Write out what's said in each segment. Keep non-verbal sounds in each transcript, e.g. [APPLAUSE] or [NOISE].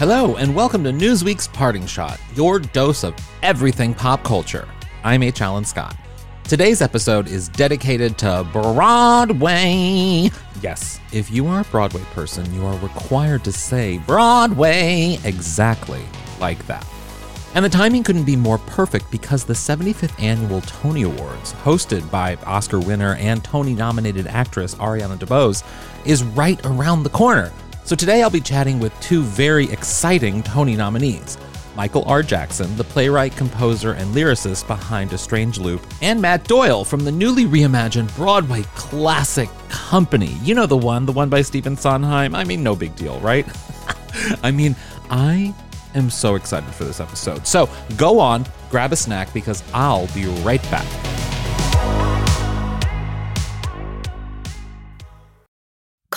Hello, and welcome to Newsweek's Parting Shot, your dose of everything pop culture. I'm H. Alan Scott. Today's episode is dedicated to Broadway. Yes, if you are a Broadway person, you are required to say Broadway exactly like that. And the timing couldn't be more perfect because the 75th annual Tony Awards, hosted by Oscar winner and Tony nominated actress Ariana DeBose, is right around the corner. So today I'll be chatting with two very exciting Tony nominees. Michael R. Jackson, the playwright, composer, and lyricist behind A Strange Loop, and Matt Doyle from the newly reimagined Broadway classic Company. You know the one, the one by Stephen Sondheim. I mean, no big deal, right? [LAUGHS] I mean, I am so excited for this episode. So go on, grab a snack because I'll be right back.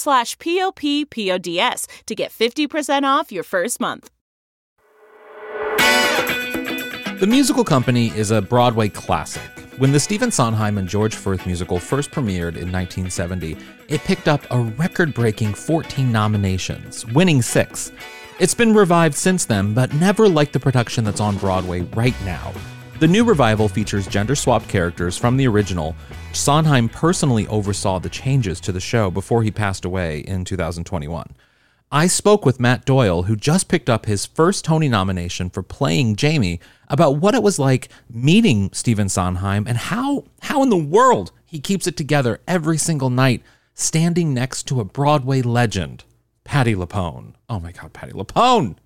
slash p-o-p-p-o-d-s to get 50% off your first month. The Musical Company is a Broadway classic. When the Stephen Sondheim and George Furth musical first premiered in 1970, it picked up a record breaking 14 nominations, winning six. It's been revived since then, but never like the production that's on Broadway right now. The new revival features gender swapped characters from the original. Sondheim personally oversaw the changes to the show before he passed away in 2021. I spoke with Matt Doyle, who just picked up his first Tony nomination for playing Jamie, about what it was like meeting Stephen Sondheim and how how in the world he keeps it together every single night, standing next to a Broadway legend. Patti LuPone. Oh my God, Patti LuPone.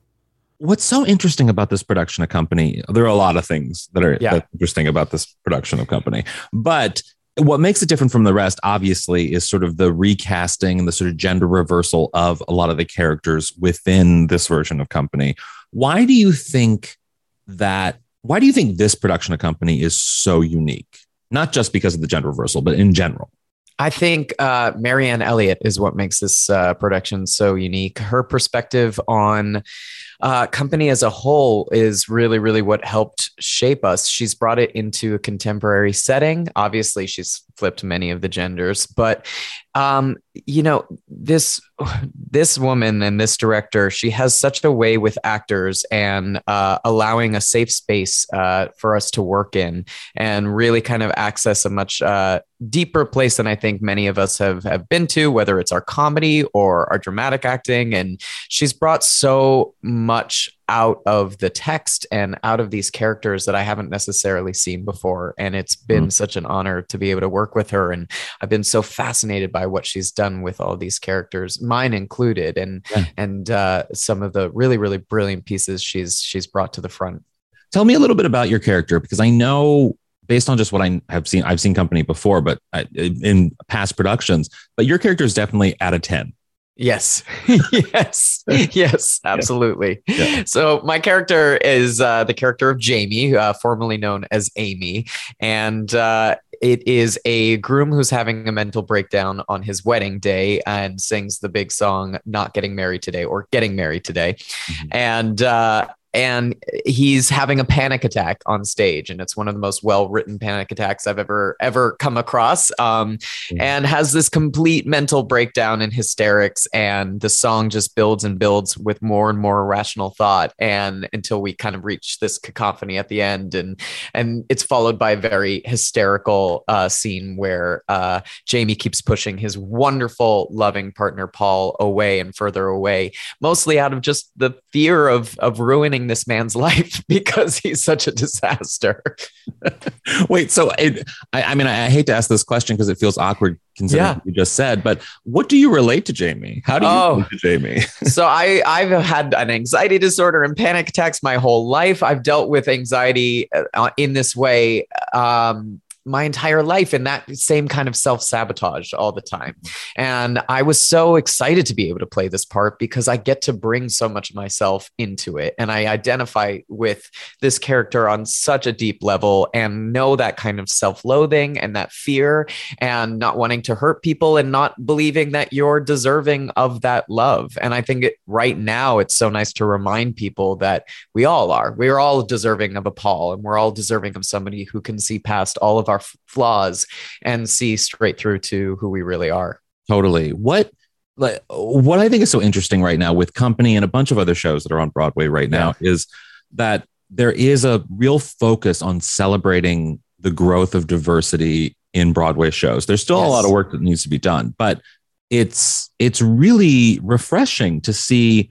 What's so interesting about this production of company? There are a lot of things that are Yeah. that's interesting about this production of company, but what makes it different from the rest, obviously, is sort of the recasting and the sort of gender reversal of a lot of the characters within this version of company. Why do you think that? Why do you think this production of company is so unique? Not just because of the gender reversal, but in general. I think uh, Marianne Elliott is what makes this uh, production so unique. Her perspective on uh, company as a whole is really, really what helped shape us. She's brought it into a contemporary setting. Obviously, she's flipped many of the genders, but um, you know this this woman and this director, she has such a way with actors and uh, allowing a safe space uh, for us to work in and really kind of access a much uh, deeper place than I think many of us have have been to, whether it's our comedy or our dramatic acting. And she's brought so much out of the text and out of these characters that I haven't necessarily seen before. And it's been such an honor to be able to work with her. And I've been so fascinated by what she's done with all these characters, mine included, and Yeah. and uh, some of the really really brilliant pieces she's she's brought to the front. Tell me a little bit about your character because I know based on just what I have seen, I've seen Company before, but I, in past productions, but your character is definitely at a 10. Yes, [LAUGHS] yes, yes, [LAUGHS] absolutely. Yeah. So my character is uh, the character of Jamie, uh, formerly known as Amy, and uh, it is a groom who's having a mental breakdown on his wedding day and sings the big song "Not Getting Married Today" or "Getting Married Today," and uh, and he's having a panic attack on stage and it's one of the most well written panic attacks i've ever ever come across um, and has this complete mental breakdown and hysterics and the song just builds and builds with more and more irrational thought and until we kind of reach this cacophony at the end and and it's followed by a very hysterical uh, scene where uh, jamie keeps pushing his wonderful loving partner paul away and further away mostly out of just the fear of of ruining this man's [LAUGHS] life because he's such a disaster. [LAUGHS] Wait, so it, I, I mean, I, I hate to ask this question because it feels awkward considering Yeah. what you just said, but what do you relate to Jamie? How do you Oh. relate to Jamie? [LAUGHS] so I I've had an anxiety disorder and panic attacks my whole life. I've dealt with anxiety uh, in this way um my entire life in that same kind of self sabotage all the time. And I was so excited to be able to play this part because I get to bring so much of myself into it. And I identify with this character on such a deep level and know that kind of self loathing and that fear and not wanting to hurt people and not believing that you're deserving of that love. And I think it, right now it's so nice to remind people that we all are. We're all deserving of a Paul and we're all deserving of somebody who can see past all of our f- flaws and see straight through to who we really are. Totally. What like what I think is so interesting right now with Company and a bunch of other shows that are on Broadway right now is that there is a real focus on celebrating the growth of diversity in Broadway shows. There's still a lot of work that needs to be done, but it's it's really refreshing to see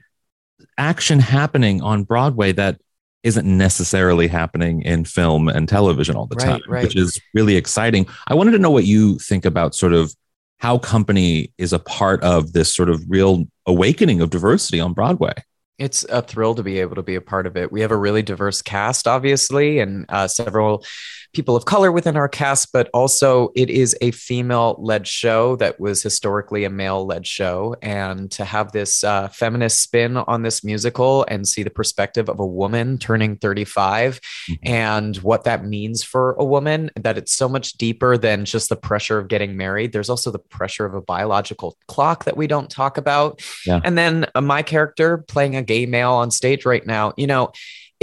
action happening on Broadway that isn't necessarily happening in film and television all the Right, time, right. which is really exciting. I wanted to know what you think about sort of how company is a part of this sort of real awakening of diversity on Broadway. It's a thrill to be able to be a part of it. We have a really diverse cast, obviously, and uh, several people of color within our cast, but also it is a female led show that was historically a male led show. And to have this uh, feminist spin on this musical and see the perspective of a woman turning 35 and what that means for a woman, that it's so much deeper than just the pressure of getting married. There's also the pressure of a biological clock that we don't talk about. Yeah. And then uh, my character playing a gay male on stage right now, you know,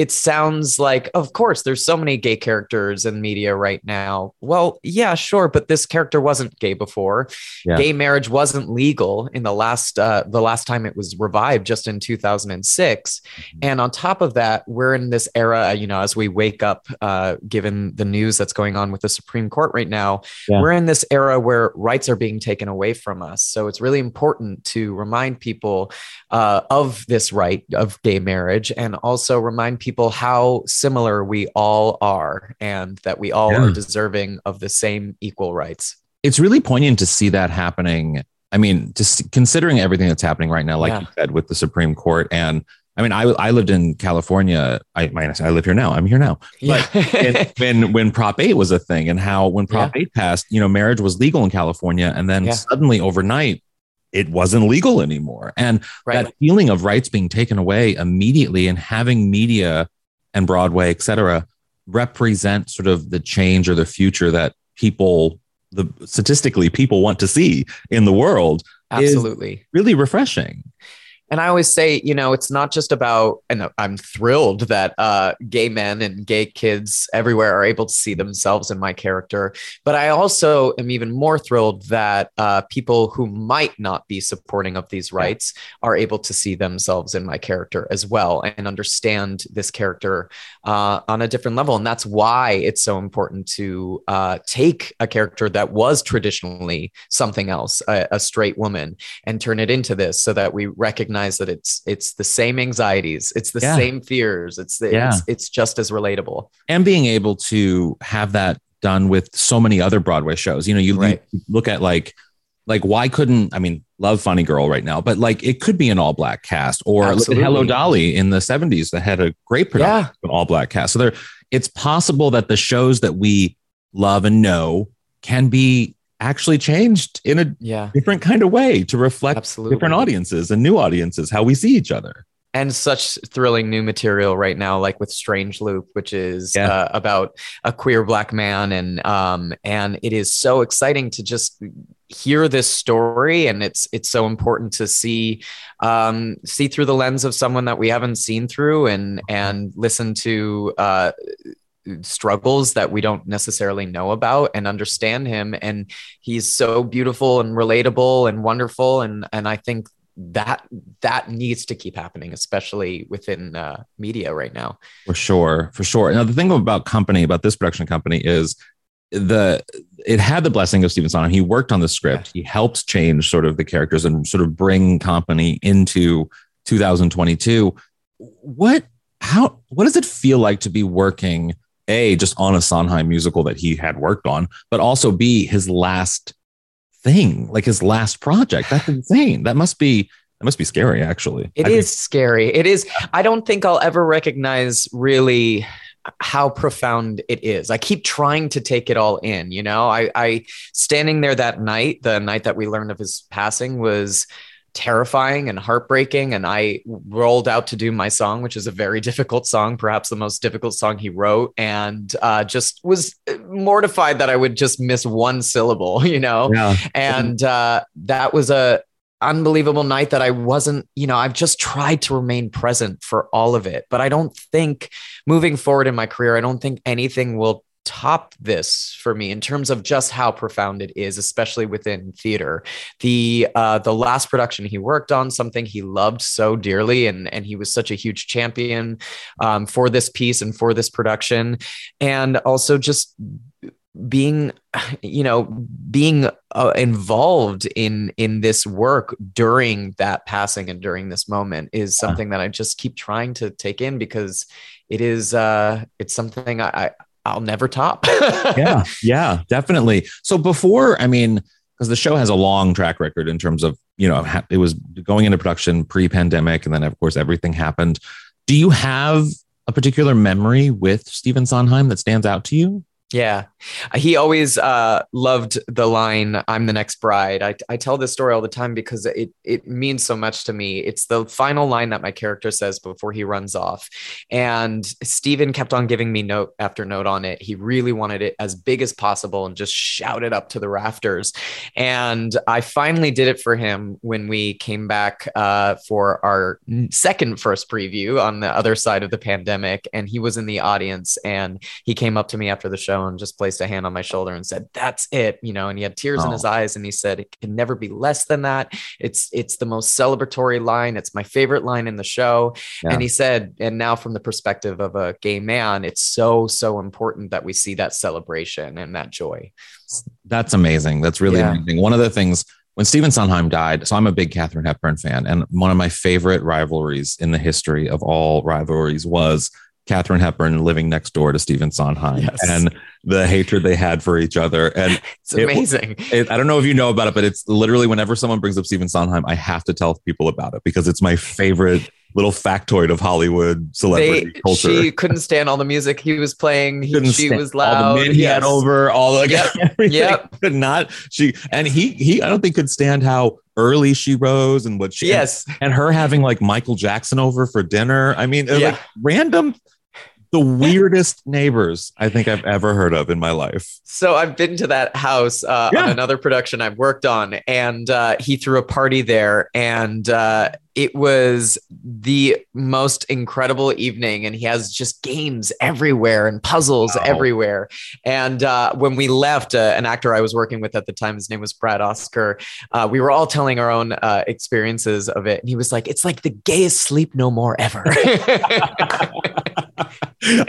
it sounds like, of course, there's so many gay characters in media right now. Well, yeah, sure, but this character wasn't gay before. Yeah. Gay marriage wasn't legal in the last uh, the last time it was revived, just in 2006. Mm-hmm. And on top of that, we're in this era, you know, as we wake up, uh, given the news that's going on with the Supreme Court right now, Yeah. we're in this era where rights are being taken away from us. So it's really important to remind people uh, of this right of gay marriage and also remind people how similar we all are and that we all Yeah. are deserving of the same equal rights. It's really poignant to see that happening. I mean, just considering everything that's happening right now, like Yeah. you said, with the Supreme Court. And I mean, I, I lived in California. I, I live here now. I'm here now. Yeah. [LAUGHS] when when Prop 8 was a thing and how when Prop 8 passed, you know, marriage was legal in California and then Yeah. suddenly overnight it wasn't legal anymore. And right. that feeling of rights being taken away immediately and having media and Broadway, et cetera, represent sort of the change or the future that people the statistically people want to see in the world is Absolutely. really refreshing. And I always say, you know, it's not just about, and I'm thrilled that uh, gay men and gay kids everywhere are able to see themselves in my character. But I also am even more thrilled that uh, people who might not be supporting of these rights are able to see themselves in my character as well and understand this character uh, on a different level. And that's why it's so important to uh, take a character that was traditionally something else, a, a straight woman, and turn it into this so that we recognize that it's it's the same anxieties it's the Yeah. same fears it's the, Yeah. it's it's just as relatable and being able to have that done with so many other Broadway shows. You know, you, Right. you look at like like why couldn't I mean love Funny Girl right now, but like it could be an all black cast or Absolutely. Hello Dolly in the 70s that had a great production Yeah. an all black cast. So there it's possible that the shows that we love and know can be actually changed in a Yeah. different kind of way to reflect Absolutely. different audiences and new audiences, how we see each other. and such thrilling new material right now like with strange loop which is Yeah. uh, about a queer black man and um and it is so exciting to just hear this story and it's it's so important to see um see through the lens of someone that we haven't seen through and and listen to uh struggles that we don't necessarily know about and understand him and he's so beautiful and relatable and wonderful and and I think that that needs to keep happening especially within uh, media right now For sure, for sure. Now the thing about company, about this production company, is the it had the blessing of Stephen Sondheim. He worked on the script. He helped change sort of the characters and sort of bring company into 2022. What how what does it feel like to be working a just on a Sondheim musical that he had worked on, but also b his last thing, like his last project? That's insane. That must be that must be scary. Actually, It I is scary. It is. I don't think I'll ever recognize really how profound it is. I keep trying to take it all in. You know, I, I standing there that night, the night that we learned of his passing, was terrifying and heartbreaking. And I rolled out to do my song, which is a very [LAUGHS] difficult song, perhaps the most difficult song he wrote, and uh, just was mortified that I would just miss one syllable. [LAUGHS] You know, Yeah. and uh, that was a unbelievable night that I wasn't, you know, I've just tried to remain present for all of it. But I don't think moving forward in my career, I don't think anything will top this for me in terms of just how profound it is especially within theater. The uh the last production he worked on something he loved so dearly and and he was such a huge champion um, for this piece and for this production. And also just being you know being uh, involved in in this work during that passing and during this moment is something that i just keep trying to take in because it is uh it's something i, I i'll never top [LAUGHS] yeah, yeah, definitely. So before, I mean, because the show has a long track record in terms of, you know, it was going into production pre-pandemic, and then of course everything happened. Do you have a particular memory with Stephen Sondheim that stands out to you? Yeah. He always uh, loved the line, I'm the next bride. I, I tell this story all the time because it, it means so much to me. It's the final line that my character says before he runs off. And Stephen kept on giving me note after note on it. He really wanted it as big as possible and just shout it up to the rafters. And I finally did it for him when we came back uh, for our second first preview on the other side of the pandemic. And he was in the audience and he came up to me after the show and just placed a hand on my shoulder and said, "That's it," you know. And he had tears in Oh. his eyes, and he said, "It can never be less than that. It's it's the most celebratory line. It's my favorite line in the show." Yeah. And he said, "And now, from the perspective of a gay man, it's so so important that we see that celebration and that joy." That's amazing. That's really Yeah. amazing. One of the things when Stephen Sondheim died, so I'm a big Katharine Hepburn fan, and one of my favorite rivalries in the history of all rivalries was Katharine Hepburn living next door to Stephen Sondheim Yes. and the hatred they had for each other. And [LAUGHS] It's It- amazing. it, I don't know if you know about it, but it's literally whenever someone brings up Stephen Sondheim, I have to tell people about it because it's my favorite little factoid of Hollywood celebrity They, culture. she couldn't stand all the music he was playing. He, couldn't she was loud. All the men he had over, all the Yep. [LAUGHS] everything. Yep. Could not. She and he he. I don't think could stand how early she rose and what she. Yes. And her having like Michael Jackson over for dinner. I mean, Yeah. like random. The weirdest neighbors I think I've ever heard of in my life. So I've been to that house uh, Yeah. on another production I've worked on, and uh, he threw a party there, and uh, it was the most incredible evening. And he has just games everywhere and puzzles Wow. everywhere. And uh, when we left, uh, an actor I was working with at the time, his name was Brad Oscar. Uh, we were all telling our own uh, experiences of it, and he was like, "It's like the gayest sleep no more ever." [LAUGHS]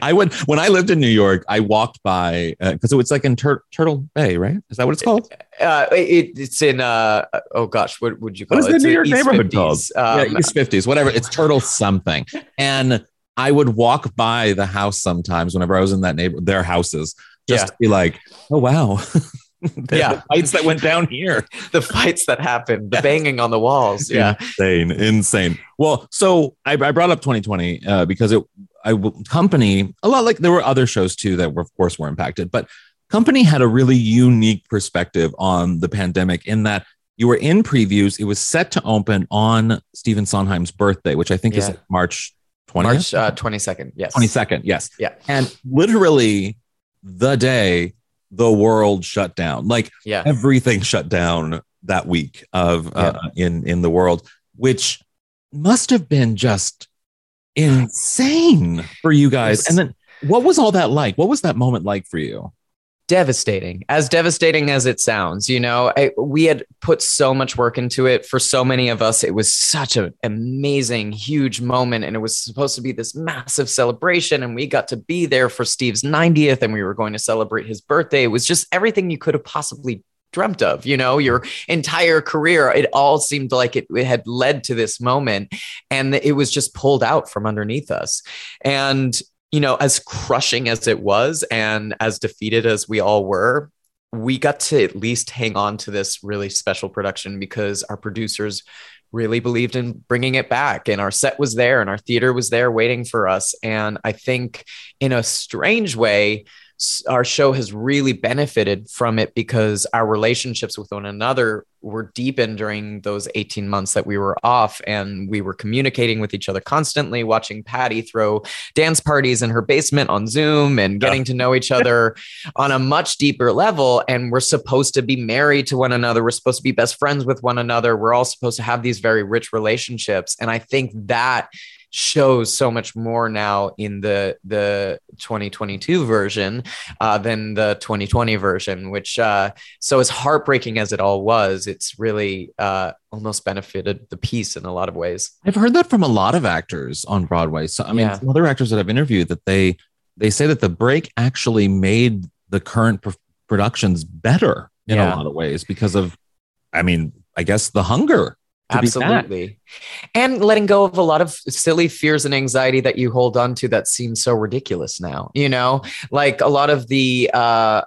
I would when I lived in New York. I walked by because it was like in Tur- Turtle Bay, right? Is that what it's called? Uh, it, it's in uh, oh gosh, what would you call What is it? the It's New in York East neighborhood 50s. called? Um, yeah, East fifties, whatever. It's Turtle something. And I would walk by the house sometimes whenever I was in that neighbor, their houses, just Yeah. to be like, oh wow, [LAUGHS] the, Yeah. the fights that went down here. the fights that happened, the banging on the walls. Yeah. insane, insane. Well, so I, I brought up 2020 uh, because it, I w- company a lot like there were other shows too that were of course were impacted, but company had a really unique perspective on the pandemic in that you were in previews. It was set to open on Stephen Sondheim's birthday, which I think is March 20th. March uh, 22nd. Yes. 22nd, yes. Yeah. And literally the day the world shut down. Like Yeah. everything shut down that week of uh, in in the world, which must have been just insane for you guys. And then what was all that like? What was that moment like for you? Devastating as devastating as it sounds you know? I, we had put so much work into it. For so many of us it was such an amazing huge moment and it was supposed to be this massive celebration and we got to be there for steve's 90th and we were going to celebrate his birthday. It was just everything you could have possibly dreamt of you know? Your entire career it all seemed like it, it had led to this moment and it was just pulled out from underneath us. And you know, as crushing as it was and as defeated as we all were, we got to at least hang on to this really special production because our producers really believed in bringing it back and our set was there and our theater was there waiting for us. And i think in a strange way our show has really benefited from it because our relationships with one another were deepened during those 18 months that we were off and we were communicating with each other constantly watching Patti throw dance parties in her basement on zoom and getting to know each other on a much deeper level and we're supposed to be married to one another. We're supposed to be best friends with one another. We're all supposed to have these very rich relationships and i think that shows so much more now in the the 2022 version uh, than the 2020 version which uh, so as heartbreaking as it all was it's really uh, almost benefited the piece in a lot of ways I've heard that from a lot of actors on Broadway. So I mean, Yeah. some other actors that I've interviewed that they they say that the break actually made the current pr- productions better in Yeah. a lot of ways because of, I mean, I guess the hunger. To be back. absolutely. And letting go of a lot of silly fears and anxiety that you hold on to that seems so ridiculous now you know? Like a lot of the uh,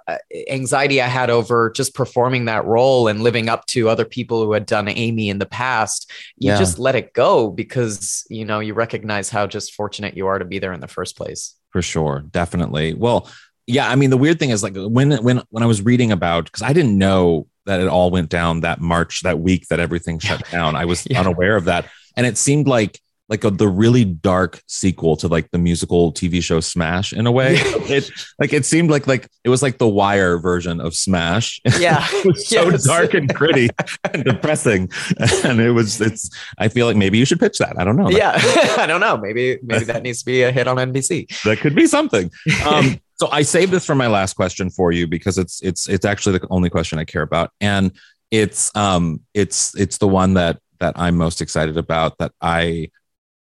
anxiety i had over just performing that role and living up to other people who had done amy in the past you Yeah. just let it go because you know you recognize how just fortunate you are to be there in the first place. For sure. Definitely. Well yeah i mean the weird thing is like when when when i was reading about because i didn't know that it all went down that march that week that everything shut down. I was Yeah. unaware of that. And it seemed like like a, the really dark sequel to like the musical tv show smash in a way. [LAUGHS] It like it seemed like like it was like the wire version of smash. [LAUGHS] Yeah. It was so Yes. dark and gritty and depressing. [LAUGHS] And it was it's i feel like maybe you should pitch that. I don't know. Yeah. I don't know. Maybe maybe that needs to be a hit on nbc that could be something. Um, so I saved this for my last question for you because it's it's it's actually the only question I care about, and it's um it's it's the one that that I'm most excited about. That I,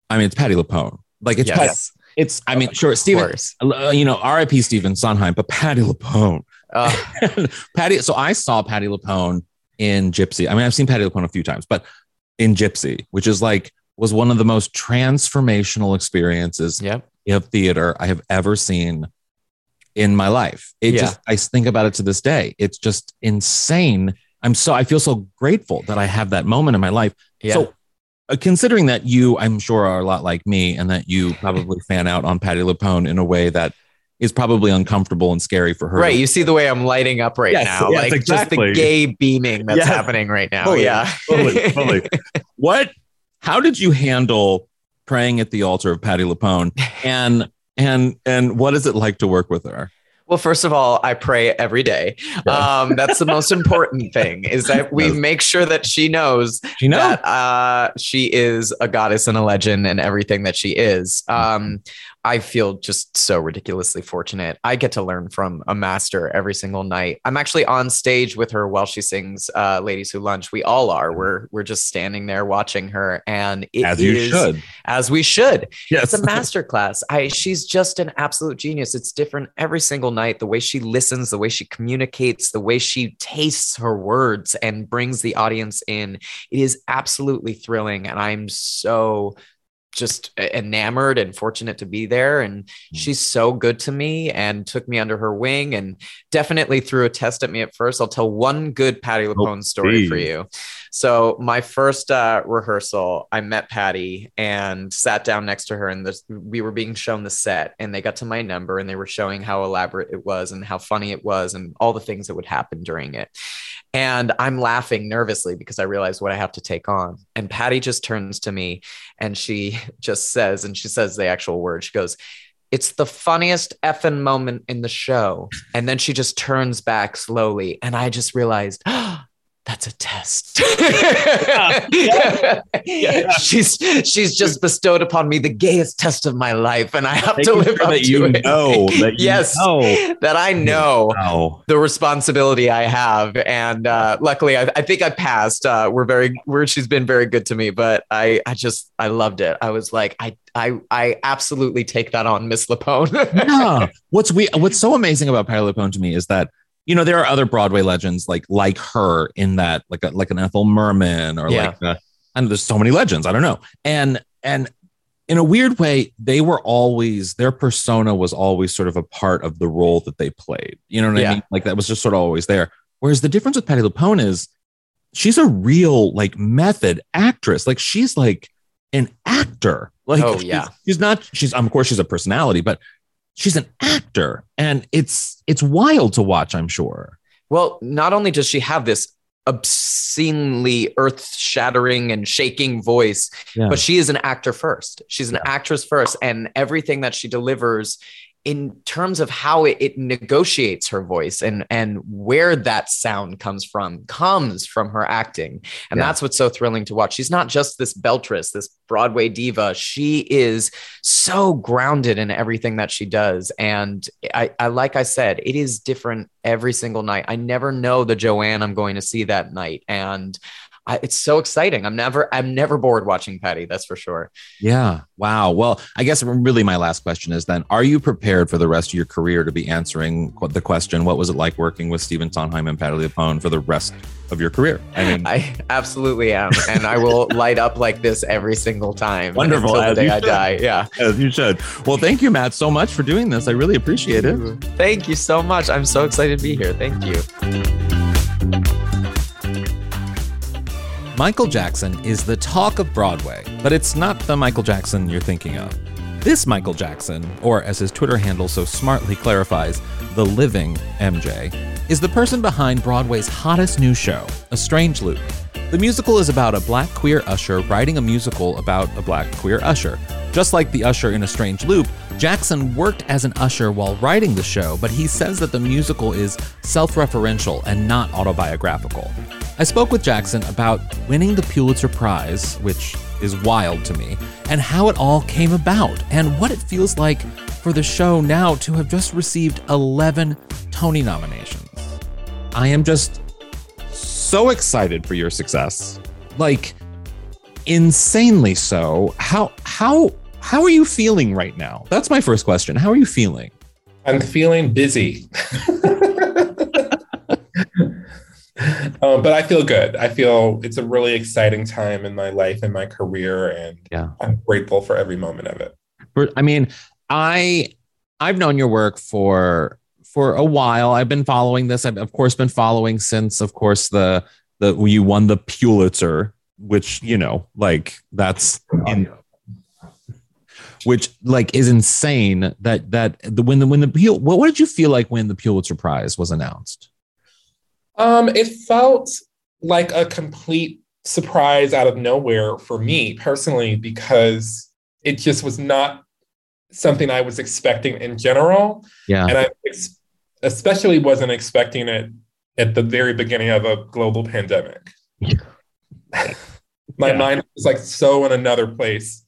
I mean, it's Patti LuPone. Like it's Patti, it's I mean, sure, of Stephen, uh, you know, R.I.P. Stephen Sondheim, but Patti LuPone. Uh, [LAUGHS] Patti. So I saw Patti LuPone in Gypsy. I mean, I've seen Patti LuPone a few times, but in Gypsy, which is like was one of the most transformational experiences yep of theater I have ever seen in my life. It Yeah. just I think about it to this day. It's just insane. I'm so I feel so grateful that I have that moment in my life. yeah So uh, considering that you I'm sure are a lot like me and that you [LAUGHS] probably fan out on Patti LuPone in a way that is probably uncomfortable and scary for her. Right. You see the way I'm lighting up right Yes, now. yes, like exactly. just the gay beaming that's Yes. happening right now. Totally, yeah. totally, totally. [LAUGHS] What how did you handle praying at the altar of Patti LuPone [LAUGHS] and and and what is it like to work with her? Well, first of all, I pray every day. Um, that's the most important [LAUGHS] thing is that we make sure that she knows Do you know? that uh, she is a goddess and a legend and everything that she is. Um, I feel just so ridiculously fortunate. I get to learn from a master every single night. I'm actually on stage with her while she sings uh, "Ladies Who Lunch." We all are. We're we're just standing there watching her, and it As you is- should. as we should. Yes. It's a master class. I she's just an absolute genius. It's different every single night. The way she listens, the way she communicates, the way she tastes her words and brings the audience in. It is absolutely thrilling. And I'm so just enamored and fortunate to be there. And Hmm. she's so good to me and took me under her wing and definitely threw a test at me at first. I'll tell one good Patti LuPone story for you. So my first uh, rehearsal, I met Patti and sat down next to her, and this, we were being shown the set, and they got to my number, and they were showing how elaborate it was, and how funny it was, and all the things that would happen during it. And I'm laughing nervously because I realize what I have to take on. And Patti just turns to me, and she [LAUGHS] just says, and she says the actual word. She goes. It's the funniest effing moment in the show. And then she just turns back slowly. And I just realized, [GASPS] ah, that's a test. [LAUGHS] [LAUGHS] she's she's just bestowed upon me the gayest test of my life, and I have to live sure up that to you it. know that you yes, know. that I know Wow. the responsibility I have, and uh, luckily, I, I think I passed. Uh, we're very, we're, she's been very good to me, but I, I just, I loved it. I was like, I, I, I absolutely take that on, Miss LuPone. yeah. [LAUGHS] What's we what's so amazing about Patti LuPone to me is that you know there are other Broadway legends like like her in that like a, like an Ethel Merman or Yeah. like uh, and there's so many legends I don't know and and in a weird way they were always their persona was always sort of a part of the role that they played you know what Yeah. I mean like that was just sort of always there whereas the difference with Patti LuPone is she's a real like method actress like she's like an actor like Oh, she's- yeah. she's not she's of course she's a personality but she's an actor and it's it's wild to watch i'm sure Well, not only does she have this obscenely earth shattering and shaking voice, Yeah. but she is an actor first. She's an actress first. And everything that she delivers in terms of how it, it negotiates her voice and and where that sound comes from comes from her acting. And Yeah. that's what's so thrilling to watch. She's not just this beltress this broadway diva. She is so grounded in everything that she does. And I, I like i said it is different every single night. I never know the joanne i'm going to see that night. And I, it's so exciting i'm never i'm never bored watching Patti that's for sure yeah wow well i guess really my last question is then are you prepared for the rest of your career to be answering the question what was it like working with stephen sondheim and Patti LuPone for the rest of your career i mean I absolutely am, and I will [LAUGHS] light up like this every single time. Wonderful, until the day I die. Yeah. as you should well thank you matt so much for doing this i really appreciate it Thank you so much. I'm so excited to be here. Thank you. Michael Jackson is the talk of Broadway, but it's not the Michael Jackson you're thinking of. This Michael Jackson, or as his Twitter handle so smartly clarifies, the living MJ, is the person behind Broadway's hottest new show, A Strange Loop. The musical is about a black queer usher writing a musical about a black queer usher. Just like the usher in A Strange Loop, Jackson worked as an usher while writing the show, but he says that the musical is self referential and not autobiographical. I spoke with Jackson about winning the Pulitzer Prize, which is wild to me, and how it all came about, and what it feels like for the show now to have just received 11 Tony nominations. I am just so excited for your success. Like insanely so. How how how are you feeling right now? That's my first question. How are you feeling? I'm feeling busy. [LAUGHS] [LAUGHS] um, but I feel good. I feel it's a really exciting time in my life and my career, and Yeah. I'm grateful for every moment of it. I mean, I I've known your work for for a while. I've been following this. I've of course been following since, of course, the the you won the Pulitzer, which you know, like that's in, which like is insane. That that the when the when the what did you feel like when the Pulitzer Prize was announced? Um, it felt like a complete surprise out of nowhere for me personally because it just was not something I was expecting in general. Yeah, and I ex- especially wasn't expecting it at the very beginning of a global pandemic. Yeah. [LAUGHS] My Yeah. mind was like so in another place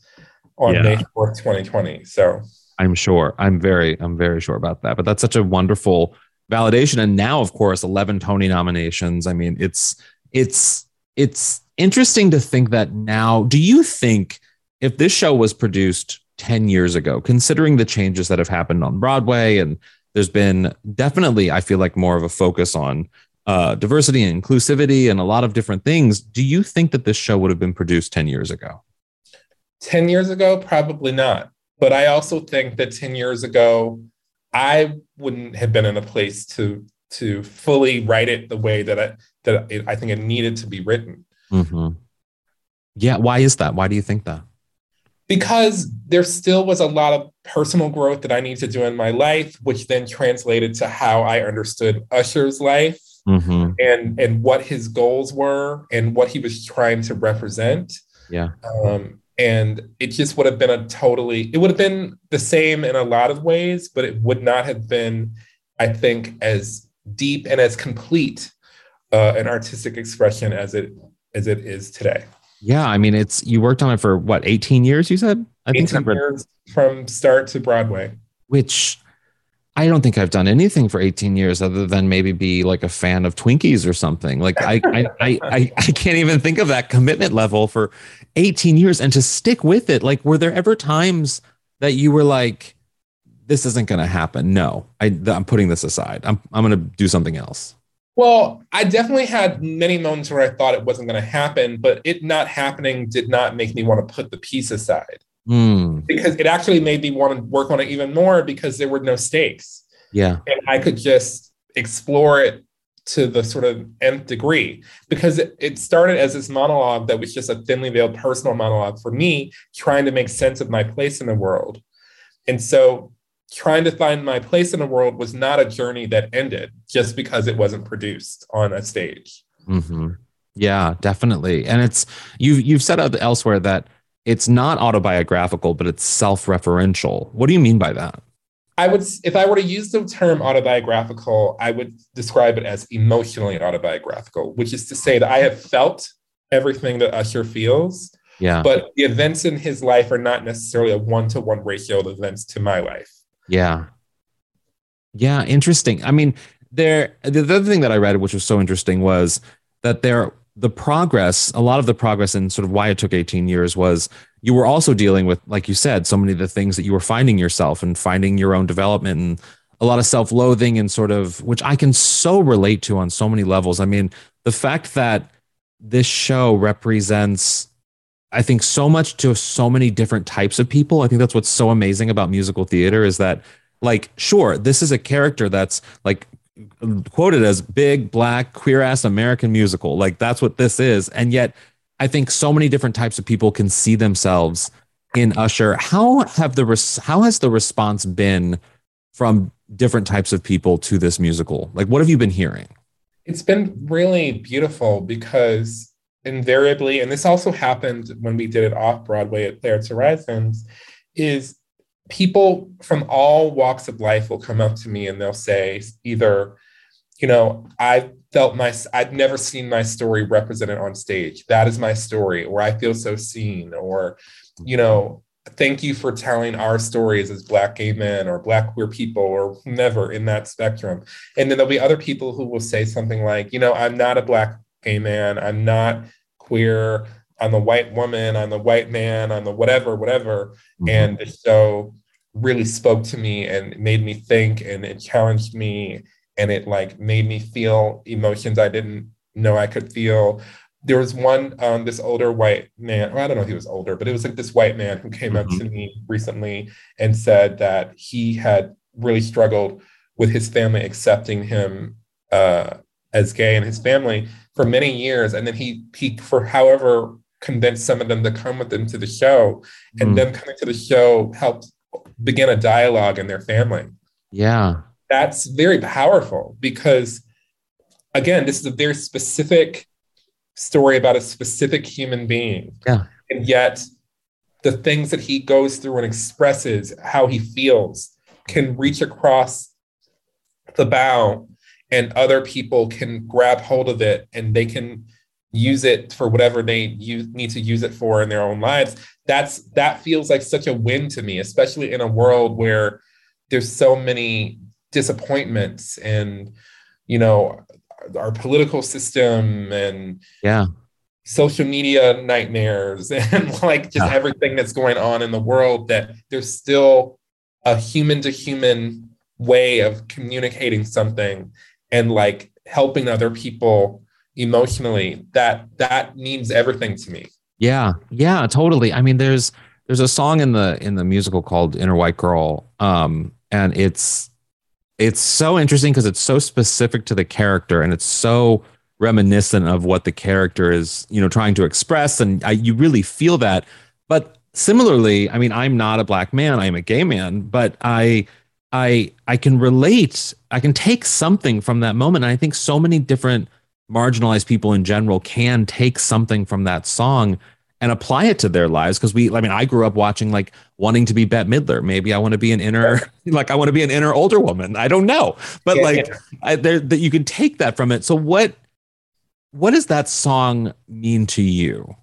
on Yeah. May 4th, 2020. So I'm sure. I'm very, I'm very sure about that. But that's such a wonderful validation. And now, of course, 11 Tony nominations. I mean, it's, it's, it's interesting to think that now, do you think if this show was produced 10 years ago, considering the changes that have happened on Broadway, and there's been definitely, I feel like, more of a focus on uh, diversity and inclusivity and a lot of different things, do you think that this show would have been produced 10 years ago? 10 years ago, probably not. But I also think that 10 years ago, I wouldn't have been in a place to to fully write it the way that I that it, I think it needed to be written. Mm-hmm. Yeah, why is that? Why do you think that? Because there still was a lot of personal growth that I need to do in my life, which then translated to how I understood Usher's life Mm-hmm. and and what his goals were and what he was trying to represent. Yeah. Um, and it just would have been a totally it would have been the same in a lot of ways, but it would not have been, I think, as deep and as complete uh, an artistic expression as it as it is today. Yeah, I mean, it's you worked on it for what, 18 years? You said, I think, 18 years from start to Broadway. which I don't think I've done anything for 18 years other than maybe be like a fan of Twinkies or something. Like I, I, I, I can't even think of that commitment level for 18 years and to stick with it. Like, were there ever times that you were like, this isn't going to happen? No, I, I'm putting this aside. I'm, I'm going to do something else. Well, I definitely had many moments where I thought it wasn't going to happen, but it not happening did not make me want to put the piece aside Hmm. because it actually made me want to work on it even more because there were no stakes yeah. and I could just explore it to the sort of nth degree because it, started as this monologue that was just a thinly veiled personal monologue for me trying to make sense of my place in the world. And so trying to find my place in the world was not a journey that ended just because it wasn't produced on a stage. hmm Yeah, definitely. And it's you you've said elsewhere that it's not autobiographical, but it's self-referential. What do you mean by that? I would, if I were to use the term autobiographical, I would describe it as emotionally autobiographical, which is to say that I have felt everything that Usher feels, Yeah. but the events in his life are not necessarily a one to one ratio of events to my life. Yeah. Yeah, interesting. I mean, there the the other thing that I read which was so interesting was that there the progress, a lot of the progress and sort of why it took 18 years was you were also dealing with, like you said, so many of the things that you were finding yourself and finding your own development and a lot of self-loathing and sort of which I can so relate to on so many levels. I mean, the fact that this show represents I think so much to so many different types of people. I think that's what's so amazing about musical theater is that like sure, this is a character that's like quoted as big black queer ass American musical. Like that's what this is. And yet I think so many different types of people can see themselves in Usher. How have the res- how has the response been from different types of people to this musical? Like what have you been hearing? It's been really beautiful because invariably, and this also happened when we did it off Broadway at Playwrights Horizons, is people from all walks of life will come up to me and they'll say either, you know, I felt my, I've never seen my story represented on stage. That is my story, or I feel so seen, or, you know, thank you for telling our stories as Black gay men or Black queer people or whomever in that spectrum. And then there'll be other people who will say something like, you know, I'm not a Black gay man, I'm not queer, I'm a white woman, I'm a white man, I'm a whatever, whatever. And the show really spoke to me and made me think and it challenged me and it like made me feel emotions I didn't know I could feel. There was one, um, this older white man, well, I don't know if he was older, but it was like this white man who came up to me recently and said that he had really struggled with his family accepting him uh, as gay and his family for many years. And then he, he, for however convinced some of them to come with them to the show and Mm. them coming to the show helped begin a dialogue in their family Yeah. that's very powerful because again this is a very specific story about a specific human being Yeah. and yet the things that he goes through and expresses how he feels can reach across the bow and other people can grab hold of it and they can use it for whatever they use, need to use it for in their own lives that's that feels like such a win to me especially in a world where there's so many disappointments and you know our political system and Yeah. social media nightmares [LAUGHS] and like just Yeah. everything that's going on in the world that there's still a human to human way of communicating something and like helping other people emotionally that that means everything to me. Yeah, yeah, totally. I mean, there's there's a song in the in the musical called Inner White Girl, um, and it's it's so interesting because it's so specific to the character and it's so reminiscent of what the character is you know trying to express and I, you really feel that. But similarly i mean i'm not a black man i'm a gay man but i i i can relate i can take something from that moment and i think so many different marginalized people in general can take something from that song and apply it to their lives. Because we i mean i grew up watching like wanting to be bette midler. Maybe i want to be an inner [LAUGHS] like i want to be an inner older woman. I don't know. But Yeah, like yeah. I, there that you can take that from it. So what what does that song mean to you?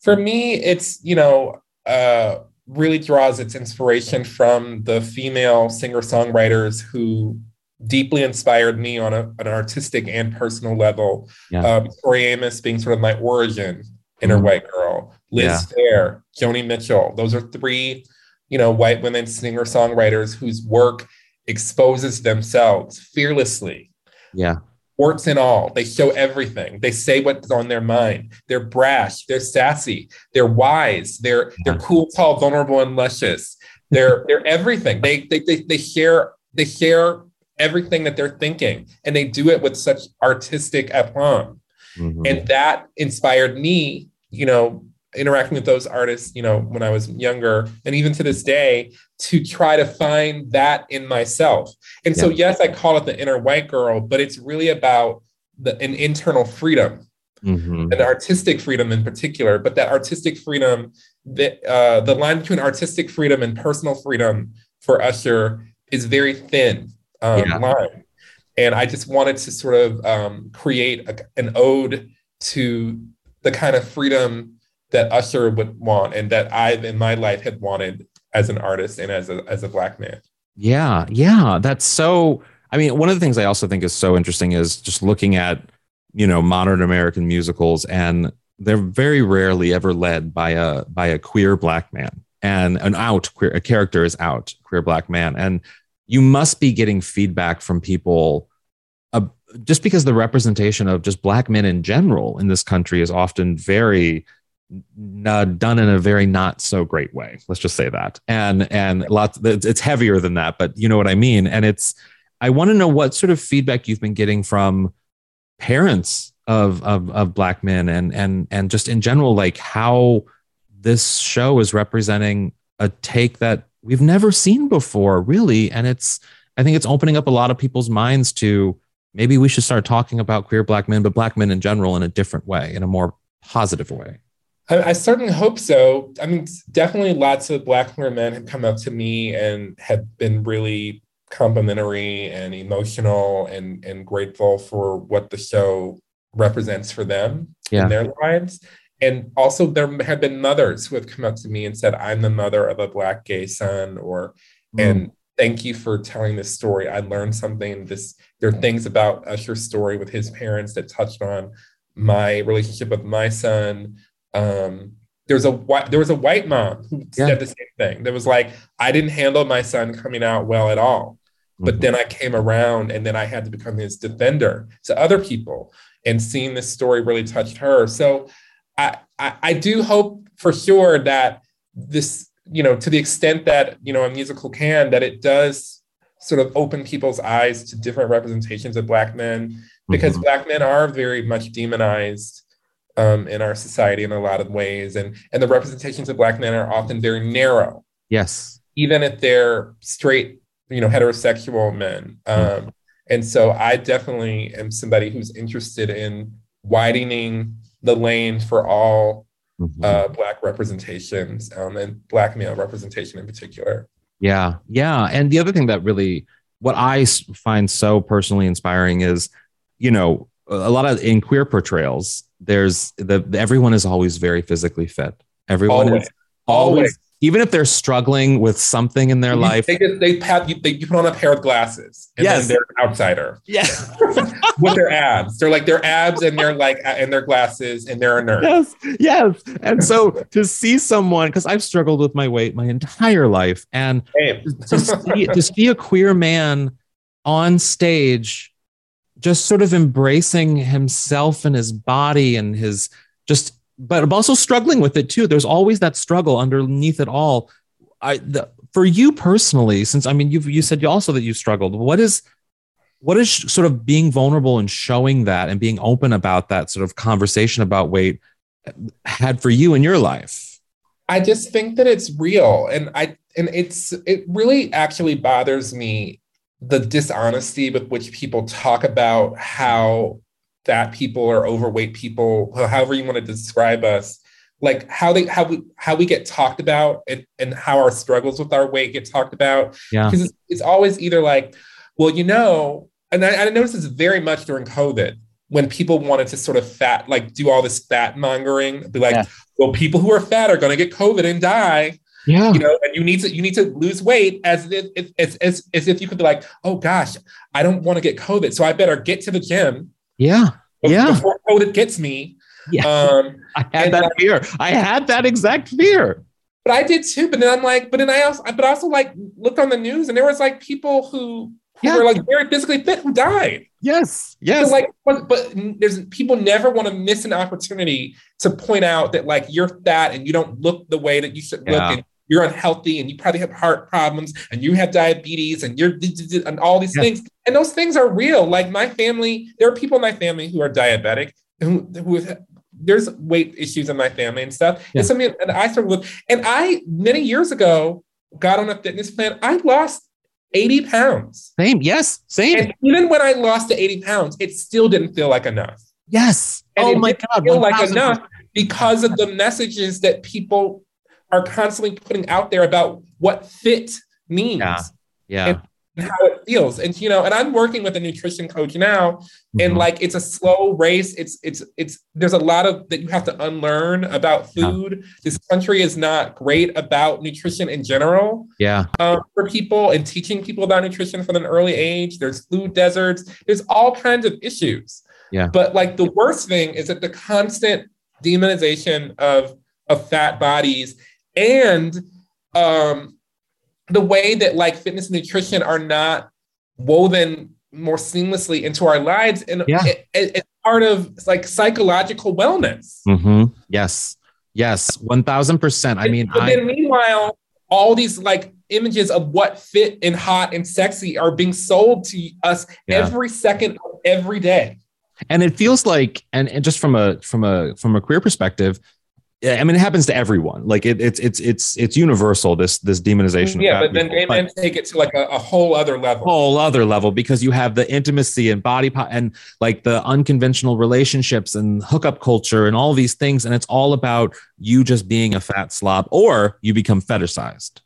For me, it's, you know, uh, really draws its inspiration from the female singer songwriters who deeply inspired me on a, an artistic and personal level. Yeah. Um, Tori Amos being sort of my origin, inner Mhm. white girl, Liz Yeah. Phair, Joni Mitchell. Those are three, you know, white women singer songwriters whose work exposes themselves fearlessly yeah warts and all. They show everything. They say what's on their mind. They're brash. They're sassy. They're wise. They're they're cool, tall, vulnerable, and luscious. They're they're everything. They they they, they share they share everything that they're thinking, and they do it with such artistic aplomb. Mhm. And that inspired me. You know, interacting with those artists. You know, when I was younger, and even to this day, to try to find that in myself. And so, yes, I call it the inner white girl, but it's really about the, an internal freedom, Mhm. an artistic freedom in particular. But that artistic freedom, the, uh, the line between artistic freedom and personal freedom for Usher is very thin um, Yeah. line. And I just wanted to sort of um, create a, an ode to the kind of freedom that Usher would want and that I've in my life had wanted as an artist and as a, as a black man. Yeah, yeah, that's so. I mean, one of the things I also think is so interesting is just looking at you know modern American musicals, and they're very rarely ever led by a by a queer black man, and an out queer a character is out queer black man, and you must be getting feedback from people. Uh, just because the representation of just black men in general in this country is often very uh, done in a very not so great way. Let's just say that. And and lots it's heavier than that, but you know what I mean. And it's I want to know what sort of feedback you've been getting from parents of of of black men and and and just in general like how this show is representing a take that we've never seen before really and it's I think it's opening up a lot of people's minds to maybe we should start talking about queer black men but black men in general in a different way in a more positive way. I, I certainly hope so. I mean, definitely lots of black queer men have come up to me and have been really complimentary and emotional and, and grateful for what the show represents for them Yeah. in their lives. And also, there have been mothers who have come up to me and said, I'm the mother of a black gay son, or, and thank you for telling this story. I learned something. This, there are things about Usher's story with his parents that touched on my relationship with my son um there's a white there was a white mom who Yeah. said the same thing that was like i didn't handle my son coming out well at all but Mhm. then i came around and then i had to become his defender to other people and seeing this story really touched her so i i, I do hope for sure that this you know to the extent that you know a musical can that it does sort of open people's eyes to different representations of black men because Mhm. black men are very much demonized um, in our society in a lot of ways, and and the representations of black men are often very narrow, yes. even if they're straight, you know, heterosexual men. Um, and so I definitely am somebody who's interested in widening the lane for all Mhm. uh, black representations um, and black male representation in particular. Yeah, yeah. And the other thing that really, what I find so personally inspiring is, you know, a lot of in queer portrayals, there's the, everyone is always very physically fit. Everyone Always. is Always. Even if they're struggling with something in their You- life. They just they pat you, they, you put on a pair of glasses, and Yes. then they're an outsider. Yeah. [LAUGHS] with their abs. They're like their abs and they're like and their glasses and they're a nerd. yes, yes. And so to see someone, because I've struggled with my weight my entire life, and to see, to see a queer man on stage just sort of embracing himself and his body and his just but I'm also struggling with it too. There's always that struggle underneath it all. I the, for you personally, since I mean you you said also that you struggled. What is what is sort of being vulnerable and showing that and being open about that sort of conversation about weight uh, had for you in your life? I just think that it's real, and I and it's it really actually bothers me the dishonesty with which people talk about how fat people or overweight people, however you want to describe us, like how they how we how we get talked about and, and how our struggles with our weight get talked about. Yeah. Because it's, it's always either like, well, you know, and I, I noticed this very much during COVID when people wanted to sort of fat, like do all this fat mongering, be like, Yeah. well, people who are fat are going to get COVID and die Yeah. you know, and you need to you need to lose weight as if as, as, as if you could be like, oh gosh, I don't want to get COVID, so I better get to the gym Yeah. Yeah. before COVID gets me. Yeah. Um, [LAUGHS] I had that uh, fear. I had that exact fear. but I did too. But then I'm like, but then I also, but also like looked on the news, and there was like people who who Yeah. were like very physically fit who died. Yes. So Yes. like, but, but there's people never want to miss an opportunity to point out that like you're fat and you don't look the way that you should look, and you're unhealthy, and you probably have heart problems, and you have diabetes, and you're and all these Yeah. things, and those things are real. Like my family, there are people in my family who are diabetic, who who have, there's weight issues in my family and stuff. Yeah. It's something that I struggle with, and I many years ago got on a fitness plan. I lost 80 pounds. Same. Yes. Same. And even when I lost the 80 pounds, it still didn't feel like enough. yes. And oh it my didn't God. feel like 1000%. enough because of the messages that people are constantly putting out there about what fit means Yeah. Yeah. And- and how it feels. And you know, and I'm working with a nutrition coach now, and Mhm. like it's a slow race. It's it's it's there's a lot of that you have to unlearn about Yeah. food. This country is not great about nutrition in general yeah. um, for people and teaching people about nutrition from an early age. There's food deserts. There's all kinds of issues. Yeah. But like the worst thing is that the constant demonization of of fat bodies and um, the way that like fitness and nutrition are not woven more seamlessly into our lives and Yeah. it- it- it's part of like psychological wellness. hmm Yes. Yes. One thousand percent. I mean, but I, then meanwhile, all these like images of what fit and hot and sexy are being sold to us Yeah. every second of every day. and it feels like, and, and just from a from a from a career perspective, I mean, it happens to everyone. Like it, it's it's it's it's universal. This this demonization. Yeah, but then people. gay men take it to like a, a whole other level. whole other level because you have the intimacy and body po- and like the unconventional relationships and hookup culture and all these things and it's all about you just being a fat slob or you become fetishized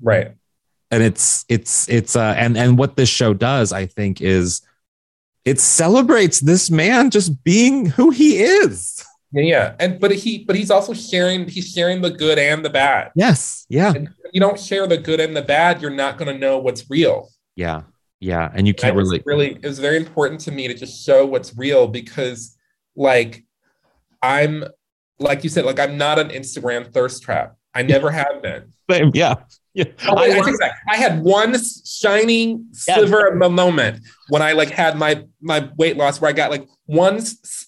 Right. and it's it's it's uh and and what this show does i think is it celebrates this man just being who he is Yeah, yeah. And but he but he's also sharing he's sharing the good and the bad. yes yeah And you don't share the good and the bad, you're not gonna know what's real. yeah yeah and you can't really really it was very important to me to just show what's real because like I'm like you said, like I'm not an Instagram thirst trap. I never have been. Same, yeah yeah Oh, I, I- I had one shining sliver of a moment when I like had my my weight loss where I got like one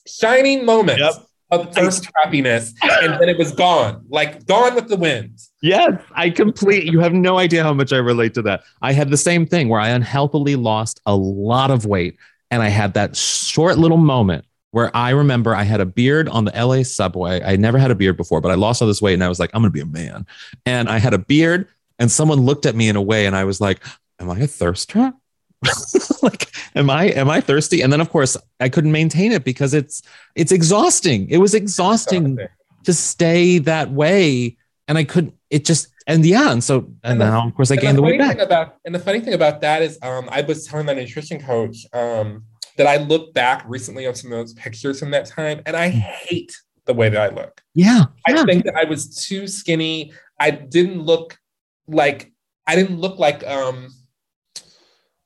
shining moment Yep. Of thirst trappiness and then it was gone, like gone with the wind. Yes, I complete. You have no idea how much I relate to that. I had the same thing where I unhealthily lost a lot of weight, and I had that short little moment where I remember I had a beard on the LA subway. I never had a beard before, but I lost all this weight, and I was like, I'm gonna be a man. And I had a beard, and someone looked at me in a way, and I was like, Am I a thirst trap? [LAUGHS] like, am I am I thirsty? And then of course I couldn't maintain it because it's it's exhausting. It was exhausting to stay that way and i couldn't it just and yeah and so and And now of course i gained the weight funny back about and the funny thing about that is um, I was telling my nutrition coach um, that I look back recently on some of those pictures from that time and I hate the way that I look. yeah I yeah think that I was too skinny. I didn't look like I didn't look like um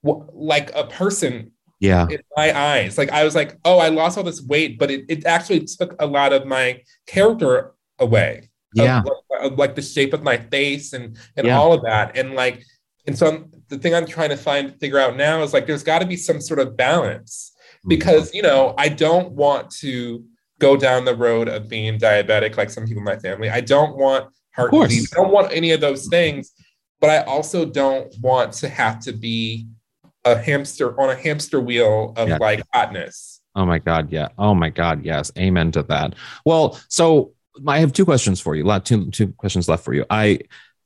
like a person yeah in my eyes. Like I was like, oh, I lost all this weight, but it, it actually took a lot of my character away. Of, yeah of, like the shape of my face and and Yeah. all of that. And like, and so I'm, the thing I'm trying to find figure out now is like there's got to be some sort of balance Mm-hmm. because you know I don't want to go down the road of being diabetic like some people in my family. I don't want heart disease. I don't want any of those things, but I also don't want to have to be a hamster on a hamster wheel of Yeah. like hotness. Oh my God, yeah. Oh my God, yes. Amen to that. Well, so I have two questions for you. Lot two two questions left for you. I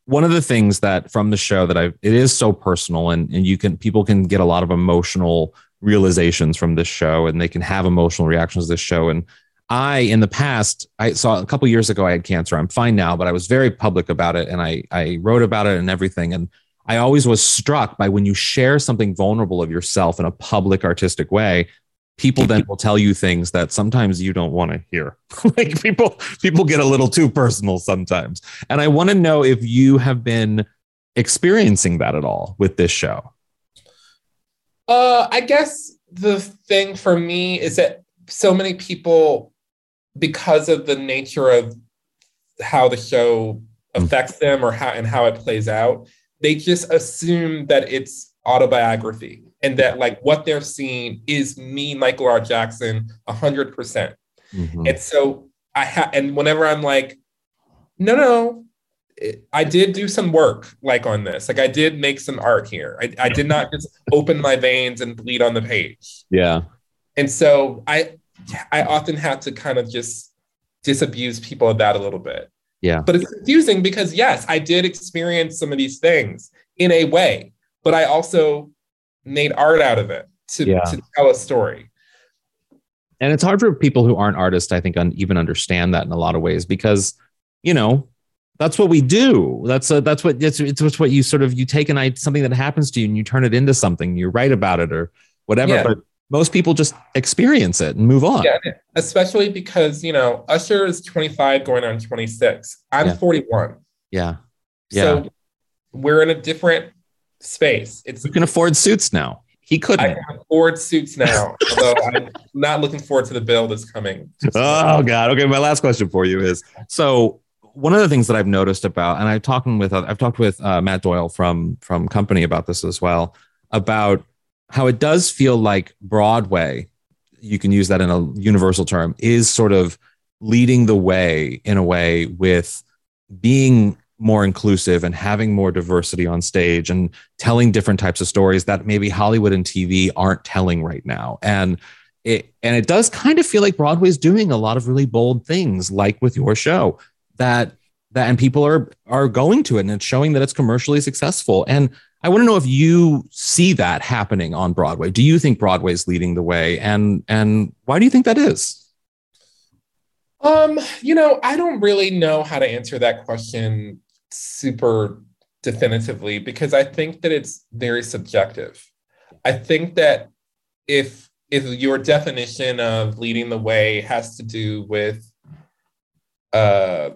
one of the things that from the show that I it is so personal and and you can people can get a lot of emotional realizations from this show and they can have emotional reactions to this show and I in the past I saw a couple years ago I had cancer. I'm fine now, but I was very public about it and I I wrote about it and everything and I always was struck by when you share something vulnerable of yourself in a public artistic way people then will tell you things that sometimes you don't want to hear. [LAUGHS] Like people people get a little too personal sometimes. And i want to know if you have been experiencing that at all with this show. Uh, I guess the thing for me is that so many people, because of the nature of how the show affects them or how and how it plays out, they just assume that it's autobiography and that like what they're seeing is me, Michael R. Jackson, a hundred percent. Mhm. And so I have, and whenever I'm like, no, no, it- I did do some work like on this. Like I did make some art here. I, I did not just open my veins and bleed on the page. yeah And so I, I often have to kind of just disabuse people of that a little bit. Yeah. But it's confusing because yes, I did experience some of these things in a way, but I also made art out of it to, Yeah. to tell a story. and it's hard for people who aren't artists i think un- even understand that in a lot of ways because you know that's what we do that's uh that's what it's, it's what you sort of you take an something that happens to you and you turn it into something you write about it or whatever Yeah. but most people just experience it and move on Yeah, especially because you know Usher is 25 going on 26. I'm Yeah. 41. yeah yeah So we're in a different space. It's who can afford suits now he couldn't can afford suits now, although [LAUGHS] I'm not looking forward to the bill that's coming. Oh God. Okay. My last question for you is so one of the things that I've noticed about, and I've talked with I've talked with uh, Matt Doyle from from Company about this as well about how it does feel like Broadway. You can use that in a universal term is sort of leading the way in a way with being more inclusive and having more diversity on stage and telling different types of stories that maybe Hollywood and TV aren't telling right now. And it and it does kind of feel like Broadway's doing a lot of really bold things, like with your show, that that and people are are going to it and it's showing that it's commercially successful. And I want to know if you see that happening on Broadway. Do you think Broadway's leading the way? And and why do you think that is? Um, you know, I don't really know how to answer that question super definitively because I think that it's very subjective. I think that if if your definition of leading the way has to do with uh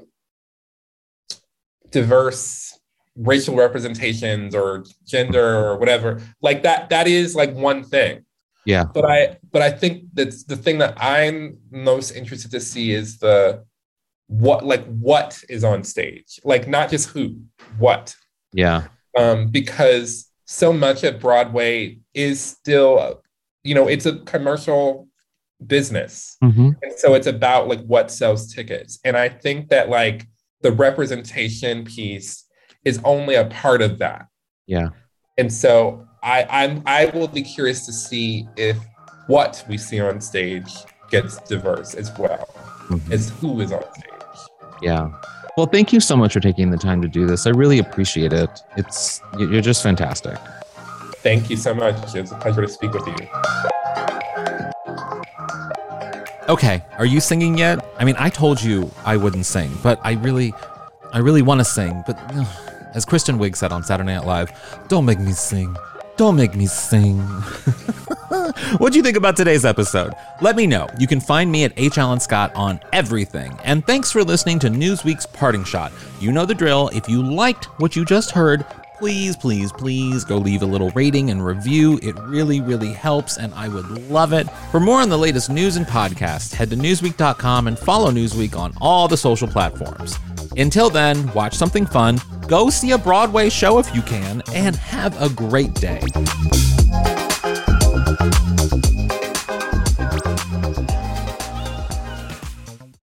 diverse racial representations or gender or whatever, like that that is like one thing Yeah. but I but I think that's the thing that I'm most interested to see is the what like what is on stage like not just who what Yeah. um because so much of Broadway is still you know it's a commercial business Mhm. and so it's about like what sells tickets and I think that like the representation piece is only a part of that Yeah. and so I I'm I will be curious to see if what we see on stage gets diverse as well Mhm. as who is on stage. Yeah. Well, thank you so much for taking the time to do this. I really appreciate it. It's you- you're just fantastic. Thank you so much. It's a pleasure to speak with you. Okay, are you singing yet? I mean, I told you I wouldn't sing, but I really, I really want to sing. But ugh, as Kristen Wiig said on Saturday Night Live, don't make me sing. Don't make me sing. [LAUGHS] what do you think about today's episode? Let me know. You can find me at H. Alan Scott on everything. And thanks for listening to Newsweek's Parting Shot. You know the drill. If you liked what you just heard, please, please, please go leave a little rating and review. It really, really helps, and I would love it. For more on the latest news and podcasts, head to Newsweek.com and follow Newsweek on all the social platforms. Until then, watch something fun, go see a Broadway show if you can, and have a great day.